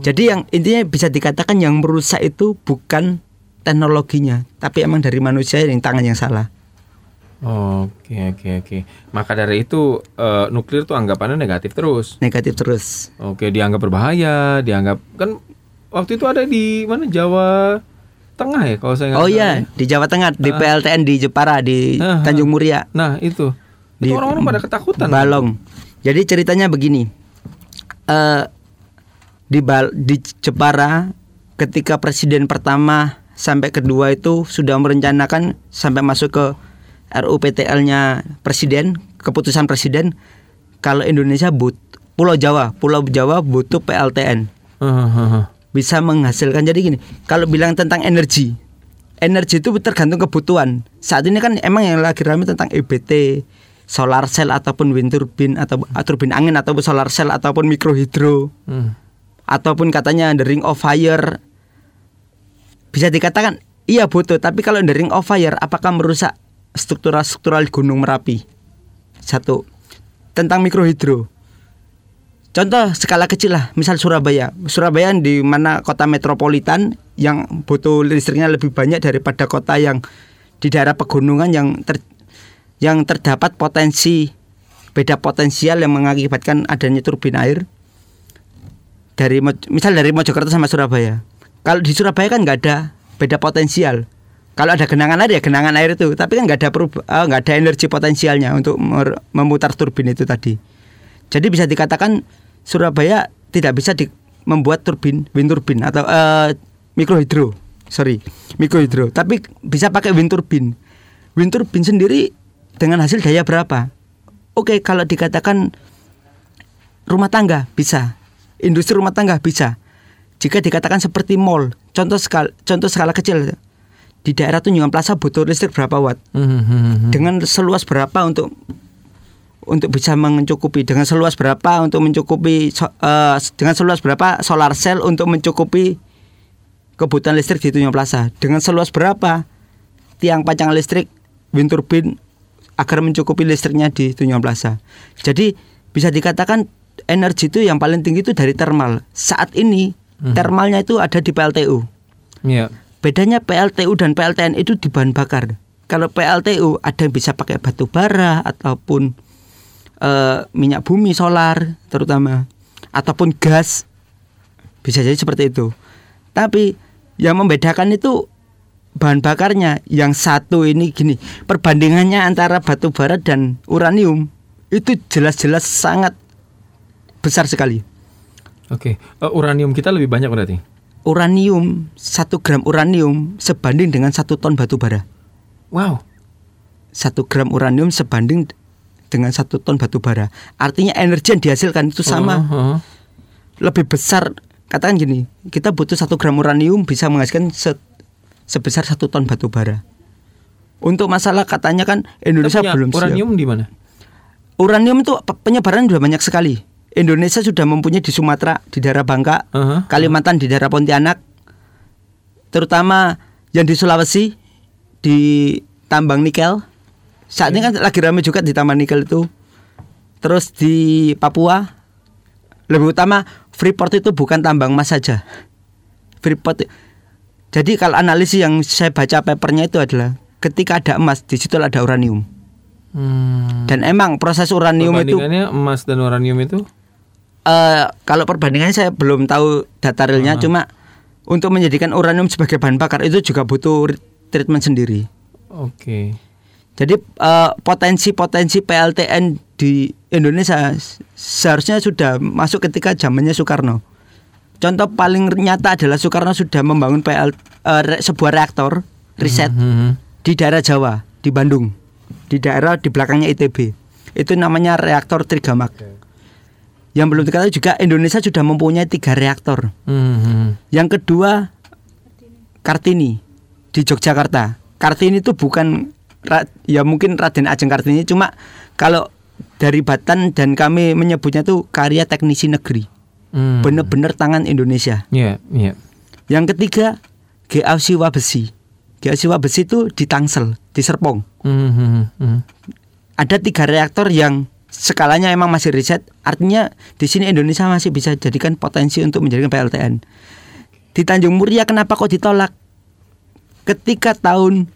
jadi yang intinya bisa dikatakan yang merusak itu bukan teknologinya tapi emang dari manusia yang tangan yang salah Oke oke oke. Maka dari itu eh, nuklir tuh anggapannya negatif terus. negatif terus Oke dianggap berbahaya, dianggap kan waktu itu ada di mana Jawa Tengah ya kalau saya nggak oh iya ya. di Jawa Tengah di PLTN di Jepara di Ah, ah. Tanjung Muria Nah itu, itu orang-orang pada ketakutan. Balong. Jadi ceritanya begini. Eh di Bal di Jepara ketika presiden pertama sampai kedua itu sudah merencanakan sampai masuk ke RUPTL-nya presiden, keputusan presiden kalau Indonesia but Pulau Jawa, Pulau Jawa butuh PLTN Hahaha. bisa menghasilkan jadi gini kalau bilang tentang energi energi itu tergantung kebutuhan saat ini kan emang yang lagi ramai tentang EBT solar cell ataupun wind turbine atau turbin angin ataupun solar cell ataupun mikrohidro Hmm. Ataupun katanya the ring of fire. Bisa dikatakan iya butuh tapi kalau the ring of fire apakah merusak struktural struktural gunung merapi? Satu. Tentang mikrohidro. Contoh skala kecil lah misal Surabaya. Surabaya di mana kota metropolitan yang butuh listriknya lebih banyak daripada kota yang di daerah pegunungan yang ter, yang terdapat potensi beda potensial yang mengakibatkan adanya turbin air dari misal dari Mojokerto sama Surabaya. Kalau di Surabaya kan nggak ada beda potensial. Kalau ada genangan air ya genangan air itu, tapi kan nggak ada eh, nggak ada energi potensialnya untuk memutar turbin itu tadi. Jadi bisa dikatakan Surabaya tidak bisa di- membuat turbin wind turbin atau eh, mikrohidro, sorry mikrohidro, tapi bisa pakai wind turbin. Wind turbin sendiri dengan hasil daya berapa? Oke, kalau dikatakan rumah tangga bisa, industri rumah tangga bisa. Jika dikatakan seperti mall, contoh skala, contoh skala kecil di daerah Tunjungan Plaza butuh listrik berapa watt? Hmm, hmm, hmm. Dengan seluas berapa untuk untuk bisa mencukupi? Dengan seluas berapa untuk mencukupi eh, dengan seluas berapa solar cell untuk mencukupi kebutuhan listrik di Tunjungan Plaza? Dengan seluas berapa tiang panjang listrik wind turbine agar mencukupi listriknya di Tunjungan Plaza? Jadi bisa dikatakan energi itu yang paling tinggi itu dari thermal. Saat ini thermalnya itu ada di PLTU. Iya. Bedanya PLTU dan PLTN itu di bahan bakar. Kalau PLTU ada yang bisa pakai batu bara ataupun eh, minyak bumi solar terutama ataupun gas bisa jadi seperti itu. Tapi yang membedakan itu bahan bakarnya. Yang satu ini gini, perbandingannya antara batu bara dan uranium itu jelas-jelas sangat besar sekali. Oke. Eh, uranium kita lebih banyak berarti. Uranium, satu gram uranium sebanding dengan satu ton batu bara. Wow. satu gram uranium sebanding dengan satu ton batu bara. Artinya energi yang dihasilkan itu sama Uh, uh. lebih besar. Katakan gini, kita butuh satu gram uranium bisa menghasilkan se- sebesar satu ton batu bara. Untuk masalah katanya kan Indonesia belum siap. uranium di mana? Uranium itu pe- penyebaran sudah banyak sekali. Indonesia sudah mempunyai di Sumatera, di daerah Bangka, Uh-huh. Kalimantan di daerah Pontianak, terutama yang di Sulawesi di tambang nikel. Saat ini kan lagi ramai juga di tambang nikel itu. Terus di Papua, lebih utama Freeport itu bukan tambang emas saja. Freeport. Jadi kalau analisis yang saya baca papernya itu adalah ketika ada emas di situ ada uranium. Hmm. Dan emang proses uranium itu emas dan uranium itu? Eh kalau perbandingannya saya belum tahu data realnya cuma untuk menjadikan uranium sebagai bahan bakar itu juga butuh treatment sendiri. Oke. Jadi eh, potensi-potensi PLTN di Indonesia seharusnya sudah masuk ketika zamannya Soekarno. Contoh paling nyata adalah Soekarno sudah membangun PL eh, re- sebuah reaktor riset Mhm. di daerah Jawa, di Bandung, di daerah di belakangnya ITB. Itu namanya reaktor Trigamak. Yang belum diketahui juga Indonesia sudah mempunyai tiga reaktor. Mhm. Yang kedua Kartini di Yogyakarta. Kartini itu bukan ya mungkin Raden Ajeng Kartini cuma kalau dari Batan dan kami menyebutnya itu karya teknisi negeri. Hmm. Bener-bener tangan Indonesia. Iya, iya. Yang ketiga GA Siwa Besi. GA Siwa Besi itu di Tangsel, di Serpong. Mhm. Mhm. ada tiga reaktor yang skalanya emang masih riset artinya di sini Indonesia masih bisa jadikan potensi untuk menjadikan PLTN di Tanjung Muria kenapa kok ditolak ketika tahun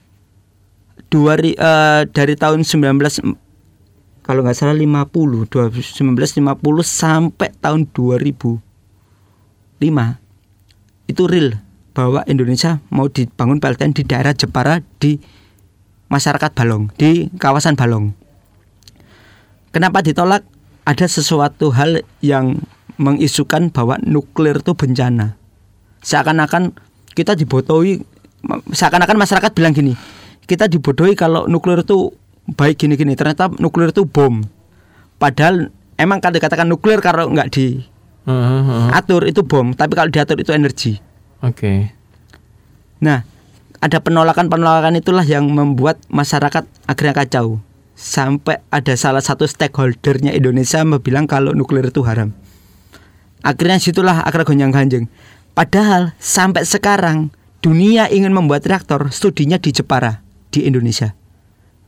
2000 eh, dari tahun 19 kalau nggak salah 50 dua- 1950 sampai tahun 2005 itu real bahwa Indonesia mau dibangun PLTN di daerah Jepara di masyarakat Balong di kawasan Balong. Kenapa ditolak? Ada sesuatu hal yang mengisukan bahwa nuklir itu bencana. Seakan-akan kita dibodohi, seakan-akan masyarakat bilang gini, kita dibodohi kalau nuklir itu baik gini-gini. Ternyata nuklir itu bom. Padahal emang kalau dikatakan nuklir kalau nggak Mhm. diatur itu bom, tapi kalau diatur itu energi. Oke. Nah, ada penolakan-penolakan itulah yang membuat masyarakat akhirnya kacau. Sampai ada salah satu stakeholdernya Indonesia bilang kalau nuklir itu haram. Akhirnya situlah akar gonjang ganjing. Padahal sampai sekarang dunia ingin membuat reaktor, studinya di Jepara, di Indonesia.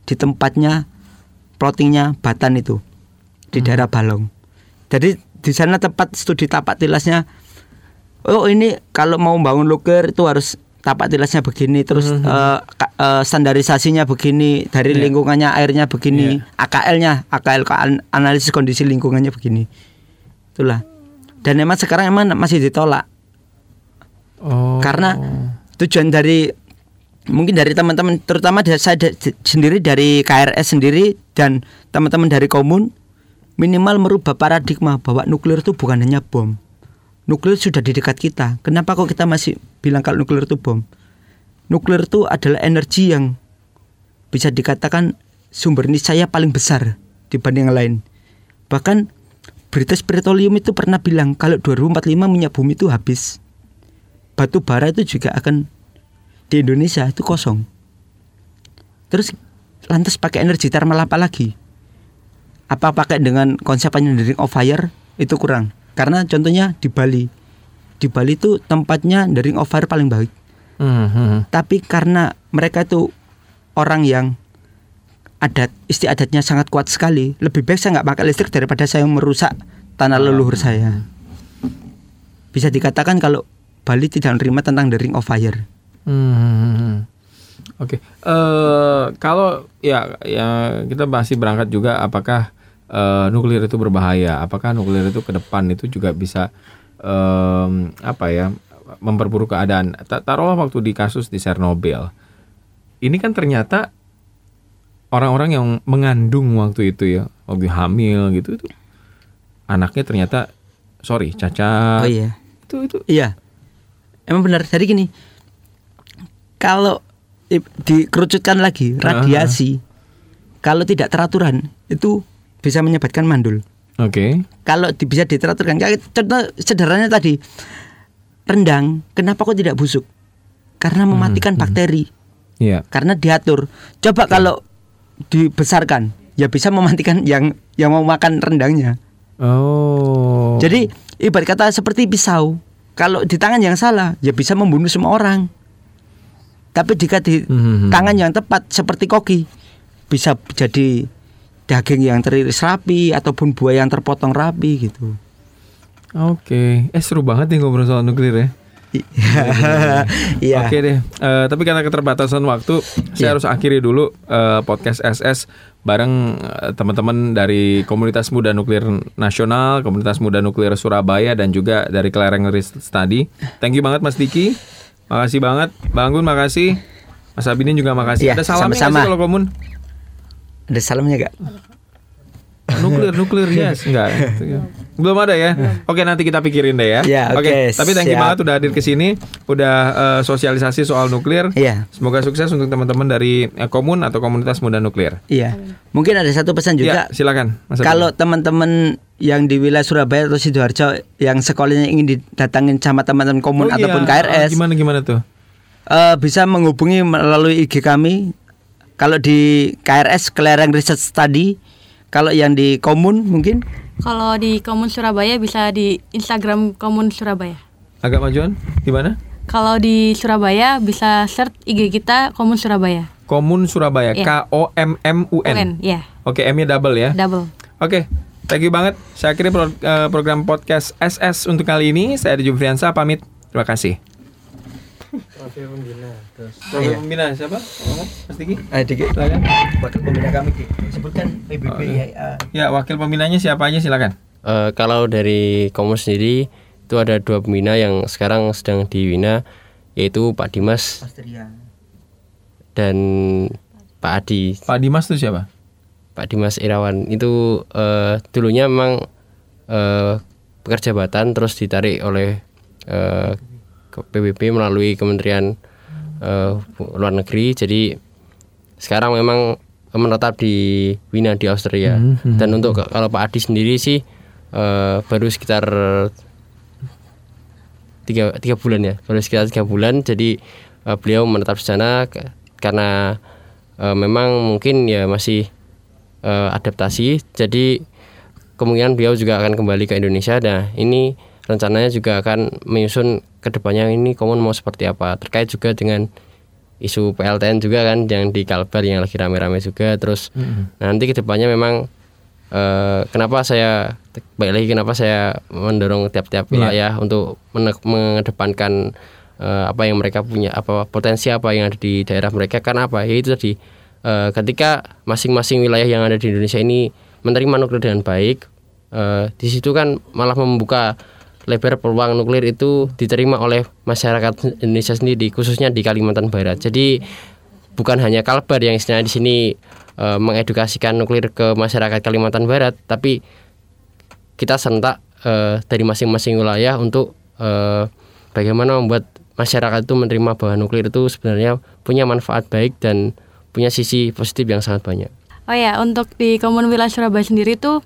Di tempatnya plottingnya Batan itu di daerah Balong. Jadi di sana tempat studi tapak tilasnya oh ini kalau mau bangun nuklir itu harus tapak tilasnya begini terus eh, ka- eh, standarisasinya begini dari Iya. lingkungannya airnya begini AKL-nya AKL analisis kondisi lingkungannya begini. Itulah. Dan emang sekarang emang masih ditolak. Oh. karena tujuan dari mungkin dari teman-teman terutama dari saya sendiri dari KRS sendiri dan teman-teman dari komun minimal merubah paradigma bahwa nuklir itu bukan hanya bom nuklir sudah di dekat kita kenapa kok kita masih bilang kalau nuklir itu bom nuklir itu adalah energi yang bisa dikatakan sumber niscaya paling besar dibanding yang lain bahkan British Petroleum itu pernah bilang kalau 2045 minyak bumi itu habis batu bara itu juga akan di Indonesia itu kosong. Terus lantas pakai energi thermal apa lagi? Apa pakai dengan konsep engineering of fire itu kurang. Karena contohnya di Bali. Di Bali itu tempatnya engineering of fire paling baik. Mhm. Tapi karena mereka itu orang yang adat istiadatnya sangat kuat sekali, lebih baik saya nggak pakai listrik daripada saya merusak tanah leluhur saya. Bisa dikatakan kalau Bali tidak menerima tentang the ring of fire. Hmm. Oke, Eh, kalau ya ya kita masih berangkat juga apakah eh, nuklir itu berbahaya? Apakah nuklir itu ke depan itu juga bisa em, apa ya memperburuk keadaan? Ta- Taruhlah waktu di kasus di Chernobyl, ini kan ternyata orang-orang yang mengandung waktu itu ya, waktu hamil gitu itu anaknya ternyata sorry cacat. Oh iya. Itu itu Iya. Emang benar. Jadi gini. Kalau dikerucutkan lagi radiasi kalau tidak teraturan itu bisa menyebabkan mandul. Oke. Kalau di- bisa diteraturkan, contoh sederhananya tadi rendang, kenapa kok tidak busuk? Karena mematikan bakteri, Iya. karena diatur. Coba kalau dibesarkan, ya bisa mematikan yang yang mau makan rendangnya. Oh. Jadi ibarat kata seperti pisau. Kalau di tangan yang salah, ya bisa membunuh semua orang. Tapi jika di Mhm. tangan yang tepat seperti koki, bisa jadi daging yang teriris rapi ataupun buah yang terpotong rapi gitu. Oke. Eh seru banget nih ngobrol soal nuklir ya. Iya. Oke deh. Eh, tapi karena keterbatasan waktu, saya Iya. harus akhiri dulu eh, podcast SS bareng eh, teman-teman dari Komunitas Muda Nuklir Nasional, Komunitas Muda Nuklir Surabaya dan juga dari Kelereng Riset Study. Thank you banget Mas Diki. Makasih banget. Bang Gun makasih. Mas Abidin juga makasih. Iya, Ada nggak sama-sama. sih kalau komun? Ada salamnya gak? Nuklir, nuklir, yes, enggak. Belum ada ya. Oke, nanti kita pikirin deh ya. Ya, oke, Tapi thank you siap. banget udah hadir ke sini, udah eh, sosialisasi soal nuklir. Iya. Semoga sukses untuk teman-teman dari eh, komun atau komunitas muda nuklir. Iya. Mungkin ada satu pesan juga. Ya, silakan. Mas. Kalau teman-teman yang di wilayah Surabaya atau Sidoarjo yang sekolahnya ingin didatangin sama teman-teman komun Oh iya, ataupun eh, KRS, gimana gimana tuh? eh, bisa menghubungi melalui IG kami. Kalau di KRS Kelereng Research Study, kalau yang di komun mungkin Kalau di Komun Surabaya bisa di Instagram Komun Surabaya. Agak majuan? Gimana? Kalau di Surabaya bisa search IG kita Komun Surabaya. Komun Surabaya. Iya. K O M M U N. UN, ya, Oke, M-nya double ya. double. Oke, thank you banget. Saya akhiri pro- eh, program podcast SS untuk kali ini. Saya Adi Jufriansa pamit. Terima kasih. Profil pembina siapa? Ngomong, Mas Diki? eh, di, Silakan. wakil pembina kami Ki. sebutkan PBB Oh, iya. ya. Ya, wakil pembinanya siapa aja silakan. Eh, kalau dari Komus sendiri itu ada dua pembina yang sekarang sedang dibina yaitu Pak Dimas Austria. dan Pak Adi. Pak Dimas itu siapa? Pak Dimas Irawan itu eh, dulunya memang eh, pekerja jabatan terus ditarik oleh eh, ke PBB melalui Kementerian eh, Luar Negeri. Jadi sekarang memang menetap di Wina di Austria. Mhm. Dan untuk ke- kalau Pak Adi sendiri sih eh, baru sekitar tiga, tiga bulan ya, baru sekitar tiga bulan. Jadi eh, beliau menetap di sana ke- karena eh, memang mungkin ya masih eh, adaptasi. Jadi kemungkinan beliau juga akan kembali ke Indonesia. Nah ini rencananya juga akan menyusun ke depannya ini komun mau seperti apa. Terkait juga dengan isu PLTN juga kan yang di Kalbar yang lagi rame-rame juga. Terus nanti ke depannya memang eh, kenapa saya baik lagi kenapa saya mendorong tiap-tiap Iya. wilayah untuk mene- mengedepankan eh, apa yang mereka punya apa potensi apa yang ada di daerah mereka karena apa ya itu tadi eh, ketika masing-masing wilayah yang ada di Indonesia ini menerima nuklir dengan baik eh, di situ kan malah membuka lebar peluang nuklir itu diterima oleh masyarakat Indonesia sendiri khususnya di Kalimantan Barat jadi bukan hanya Kalbar yang istilahnya di sini eh, mengedukasikan nuklir ke masyarakat Kalimantan Barat, tapi kita sentak eh, dari masing-masing wilayah untuk eh, bagaimana membuat masyarakat itu menerima bahwa nuklir itu sebenarnya punya manfaat baik dan punya sisi positif yang sangat banyak. Oh ya, untuk di Komun Wilayah Surabaya sendiri tuh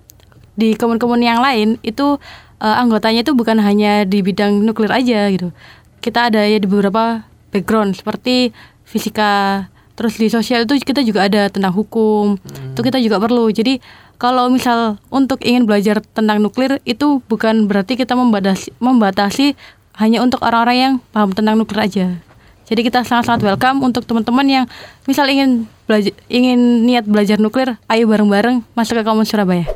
di komun-komun yang lain itu eh, anggotanya itu bukan hanya di bidang nuklir aja gitu. Kita ada ya di beberapa background seperti fisika, terus di sosial itu kita juga ada tentang hukum. Itu kita juga perlu. Jadi kalau misal untuk ingin belajar tentang nuklir itu bukan berarti kita membatasi membatasi hanya untuk orang-orang yang paham tentang nuklir aja. Jadi kita sangat-sangat welcome untuk teman-teman yang misal ingin belajar ingin niat belajar nuklir, ayo bareng-bareng masuk ke Komun Surabaya.